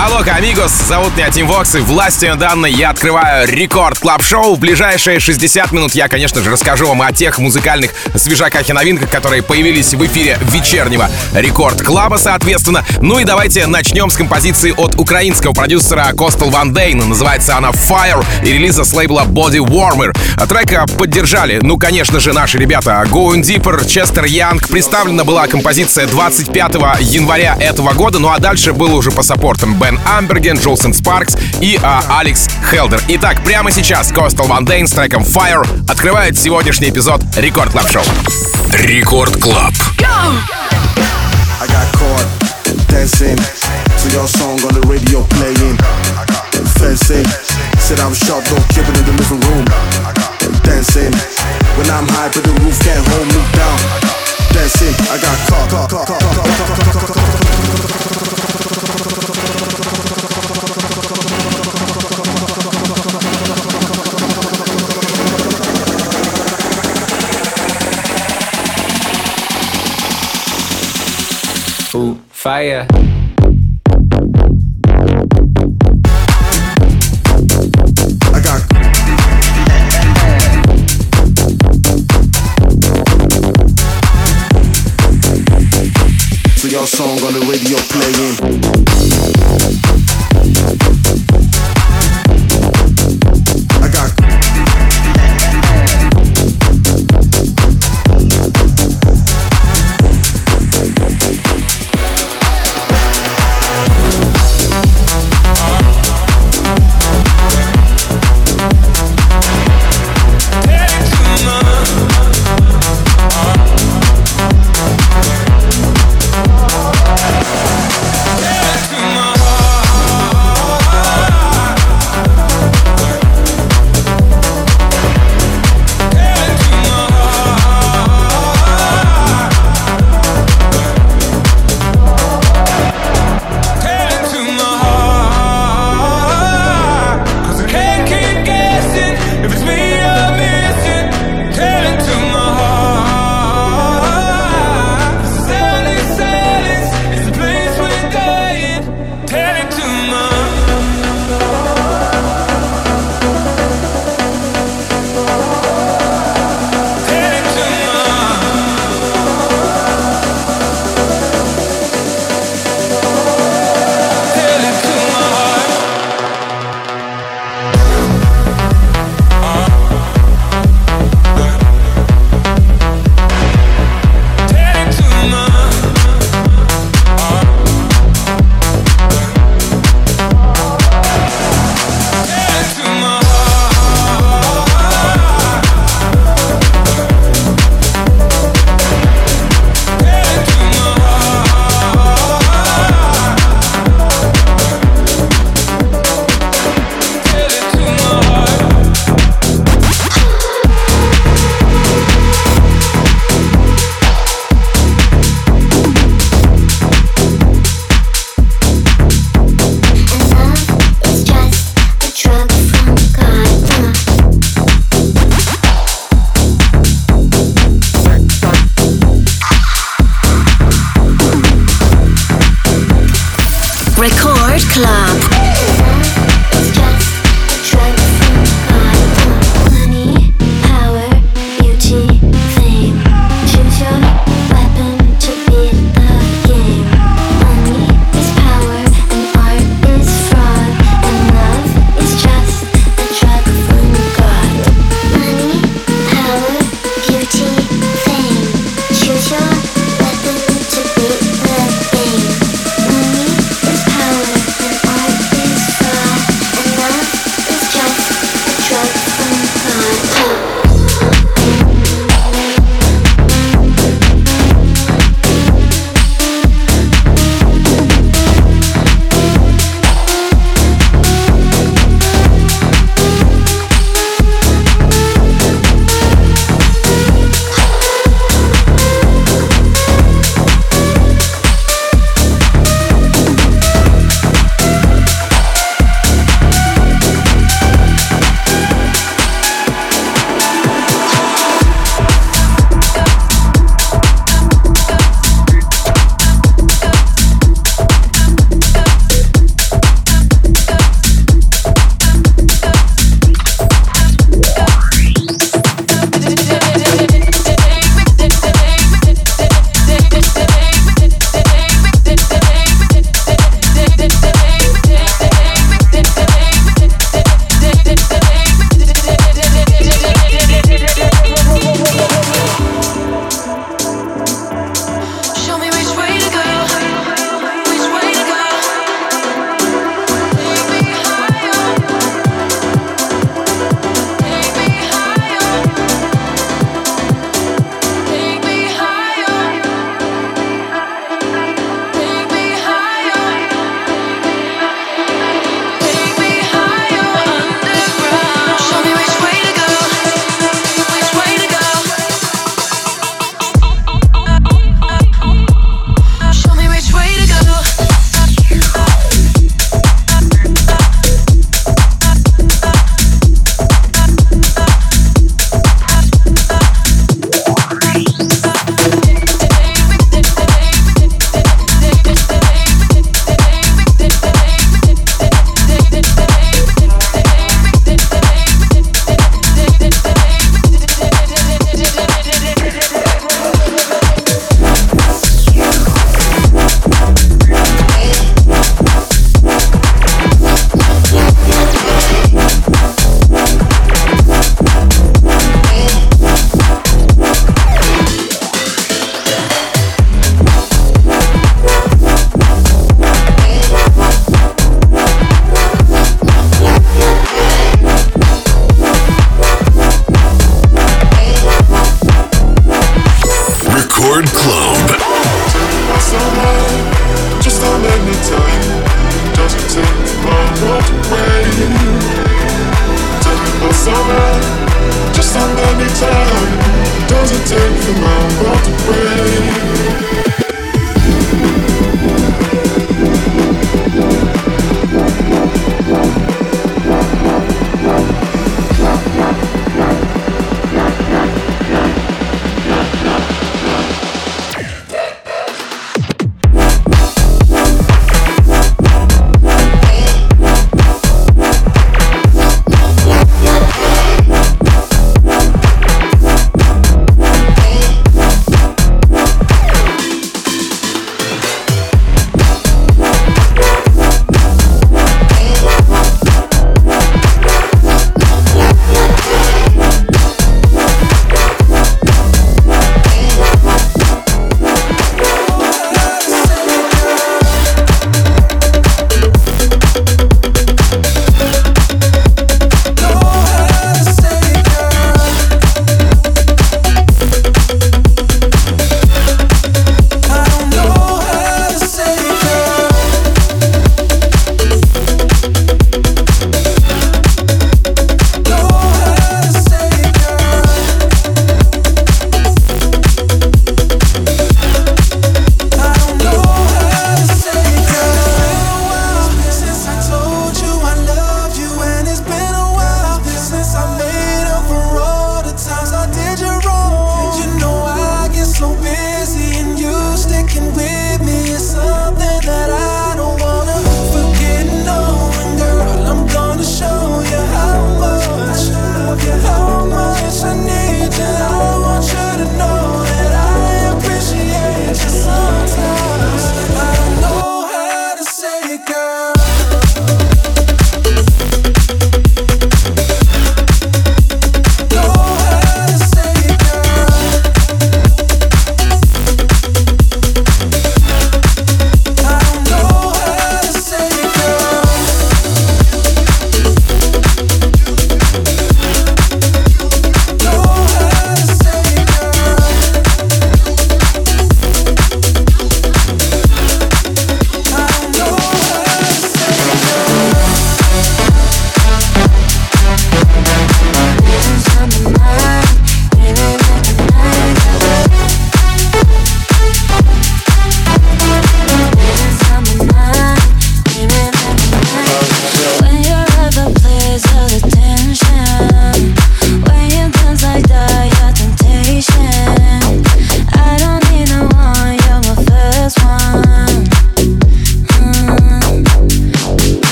Алло, amigos, зовут меня Тим Вокс, и властью данной я открываю Record Club Show В ближайшие 60 минут я, конечно же, расскажу вам о тех музыкальных свежаках и новинках, которые появились в эфире вечернего рекорд клаба, соответственно. Ну и давайте начнем с композиции от украинского продюсера Костел Ван Дейна. Называется она Fire и релиза с лейбла Body Warmer. Трека поддержали, ну, конечно же, наши ребята Going Deeper, Честер Янг. Представлена была композиция 25 января этого года, ну а дальше было уже по саппортам Бен Амберген, Джолсон Спаркс и а, Алекс Хелдер. Итак, прямо сейчас Костел Ван Дейн с треком Fire открывает сегодняшний эпизод Record Club Show. Record Club. dancing to your song on the radio playing. Fencing, said I'm sharp, don't keep it in the living room. Dancing, when I'm high, but the roof can't hold me down. Dancing, I got caught. caught, caught, caught fire. I got. So your song on the radio playing.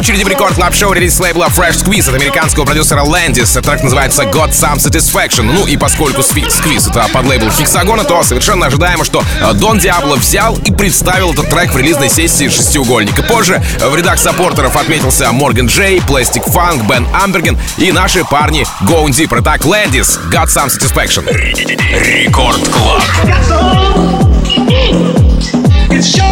Очереди в Record Club Show релиз лейбла Fresh Squeeze от американского продюсера Landis. Трек называется Got Some Satisfaction. Ну и поскольку Squeeze это под лейбл Хексагона, то совершенно ожидаемо, что э, Дон Диабло взял и представил этот трек в релизной сессии шестиугольника. Позже в рядах саппортеров отметился Морган Джей, Plastic Funk, Бен Амберген и наши парни Going Deeper. Итак, Landis, Got Some Satisfaction. Record Club. It's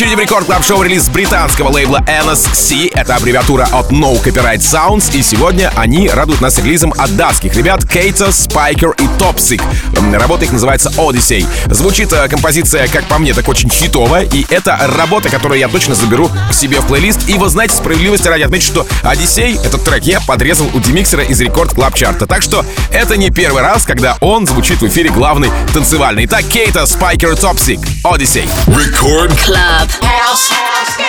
очереди в Record Club Show релиз британского лейбла NCS. Это аббревиатура от No Copyright Sounds. И сегодня они радуют нас релизом от датских ребят Кейта, Спайкер и Топсик. Работа их называется Odyssey. Звучит э, композиция, как по мне, так очень хитовая. И это работа, которую я точно заберу к себе в плейлист. И вы знаете, справедливости ради отметить, что Odyssey, этот трек я подрезал у Демиксера из рекорд клаб чарта. Так что это не первый раз, когда он звучит в эфире главный танцевальный. Итак, Кейта, Спайкер, Топсик, Odyssey. Record Club. House. House.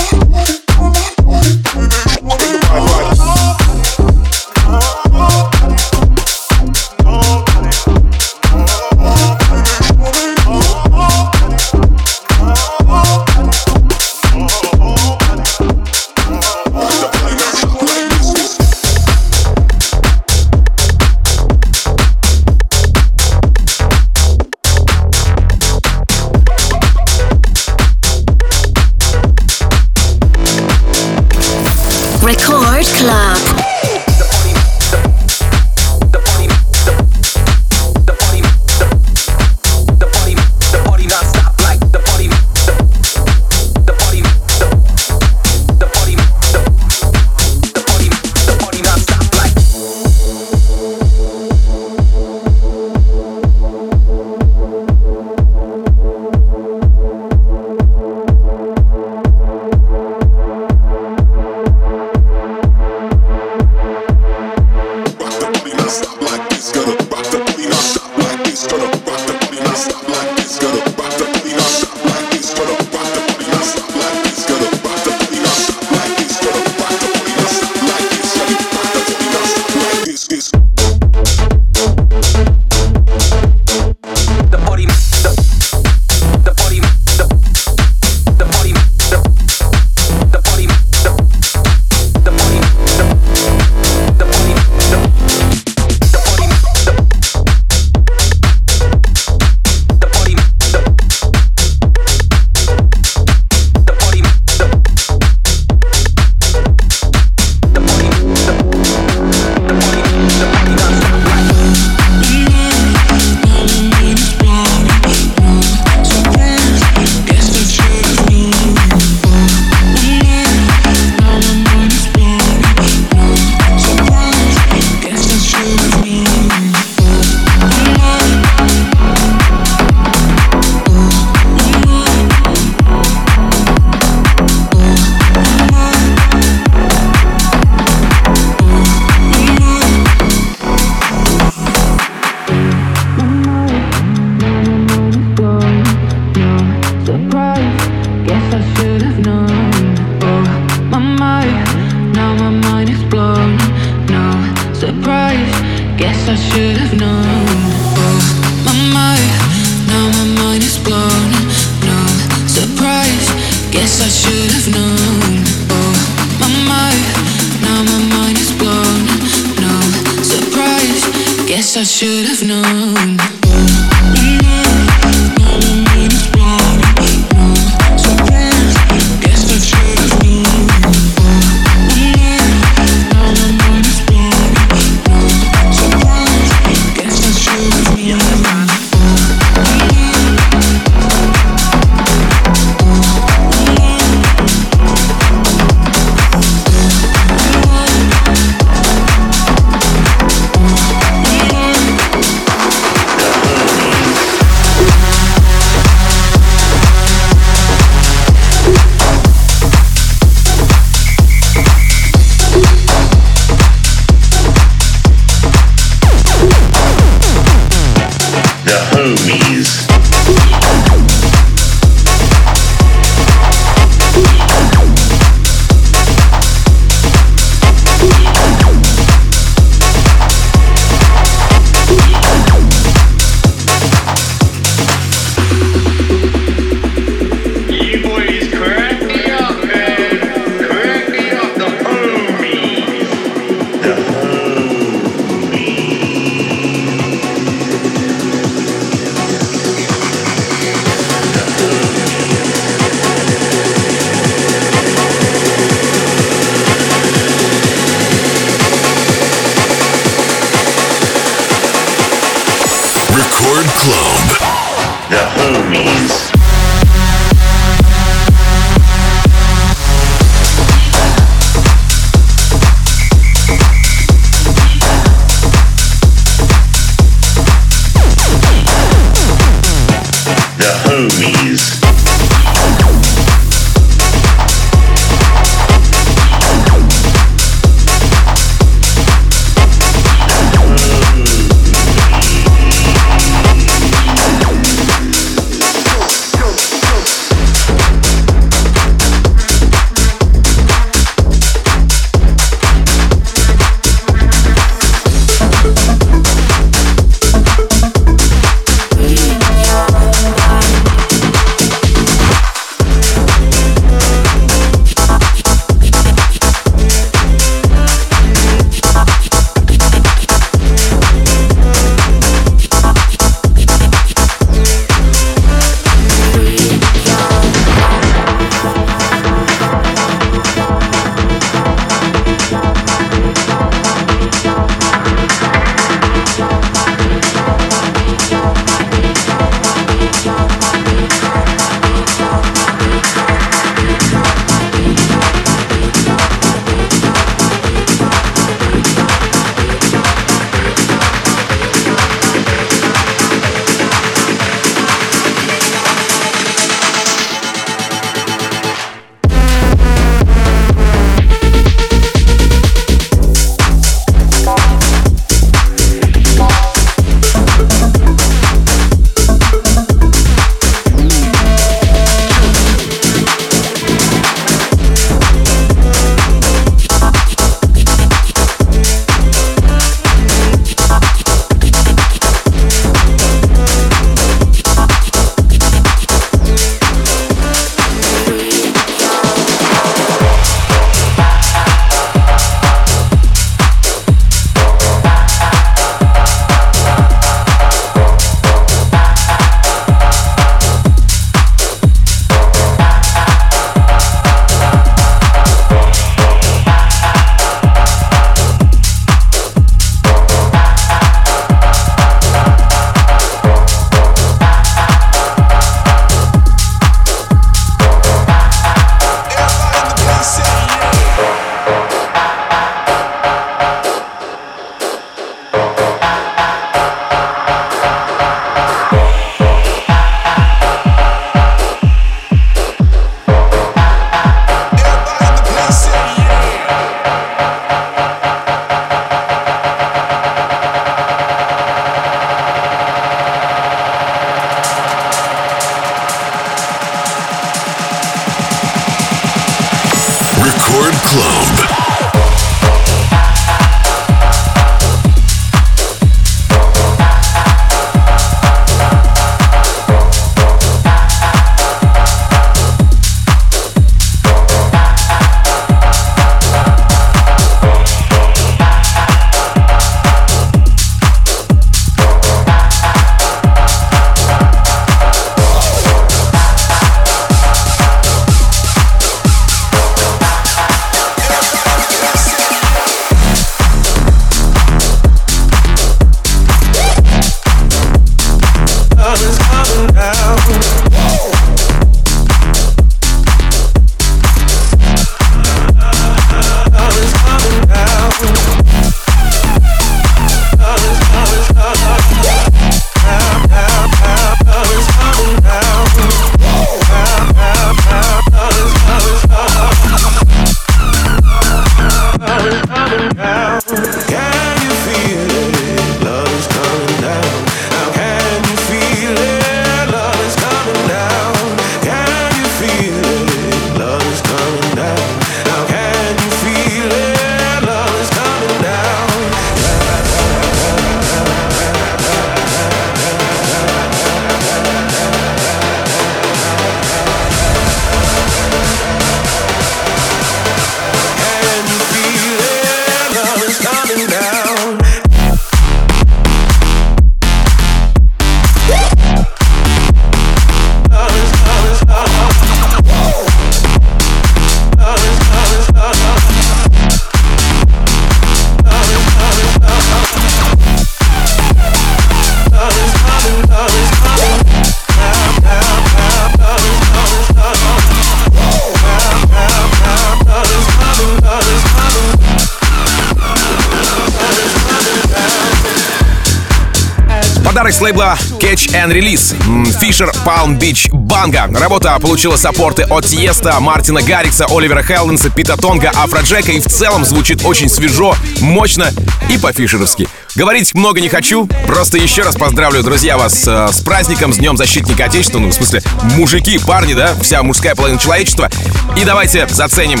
Лейбла Catch and Release. Fisher Palm Beach Банга. Работа получила саппорты от Тиеста, Мартина Гаррикса, Оливера Хелденса, Пита Тонга, Афроджека и в целом звучит очень свежо, мощно и по-фишеровски. Говорить много не хочу, просто еще раз поздравлю, друзья, вас э, с праздником, с Днем Защитника Отечества, ну, в смысле, мужики, парни, да, вся мужская половина человечества. И давайте заценим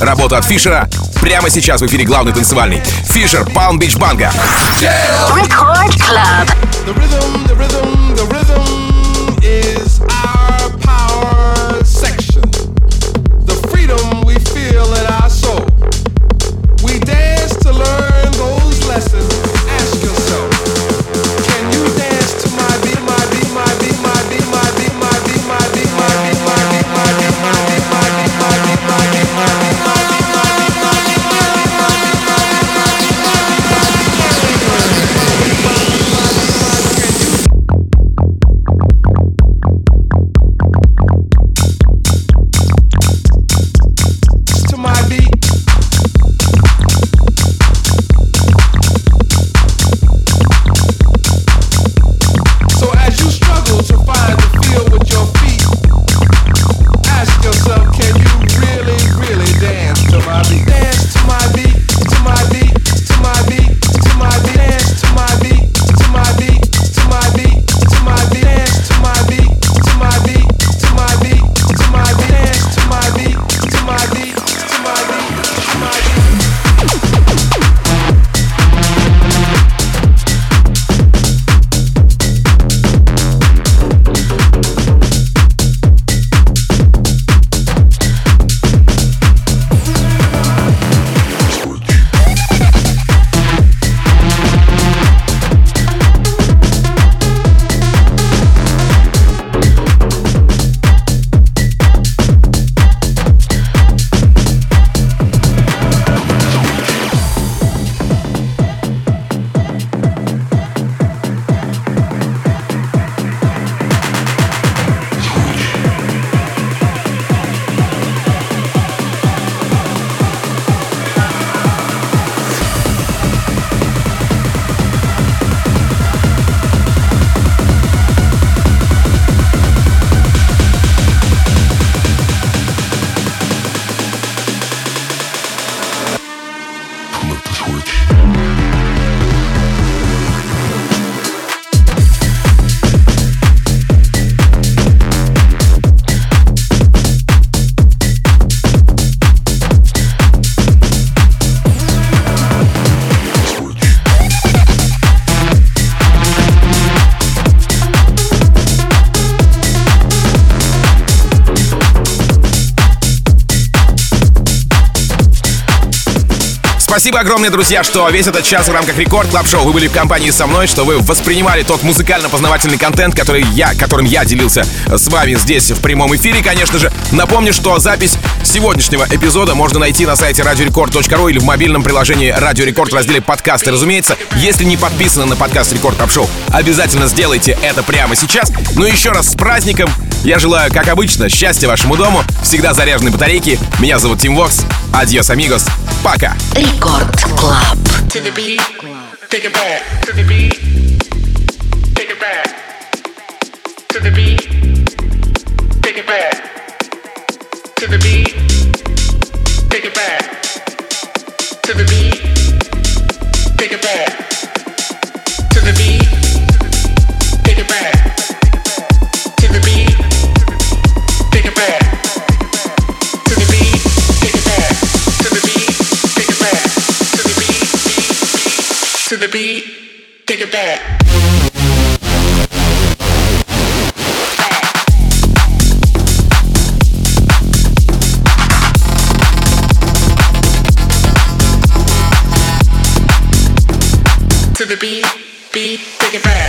работу от Фишера прямо сейчас в эфире главный танцевальный. Фишер, Palm Beach Банга. Record Club. Спасибо огромное, друзья, что весь этот час в рамках Record Club Show вы были в компании со мной, что вы воспринимали тот музыкально-познавательный контент, который я, которым я делился с вами здесь в прямом эфире, конечно же. Напомню, что запись сегодняшнего эпизода можно найти на сайте radiorecord.ru или в мобильном приложении Радио Рекорд в разделе подкасты, разумеется. Если не подписаны на подкаст Record Club Show, обязательно сделайте это прямо сейчас. Ну и еще раз с праздником. Я желаю, как обычно, счастья вашему дому, всегда заряженной батарейки. Меня зовут Тим Вокс. Адьос, амигос. Пока. Record Club. To the beat, take it back. To the beat, take it back. To the beat, take it back. To the beat, take it back. To the beat, take it back. To the beat, To the beat, take it back. To the beat, beat, take it back.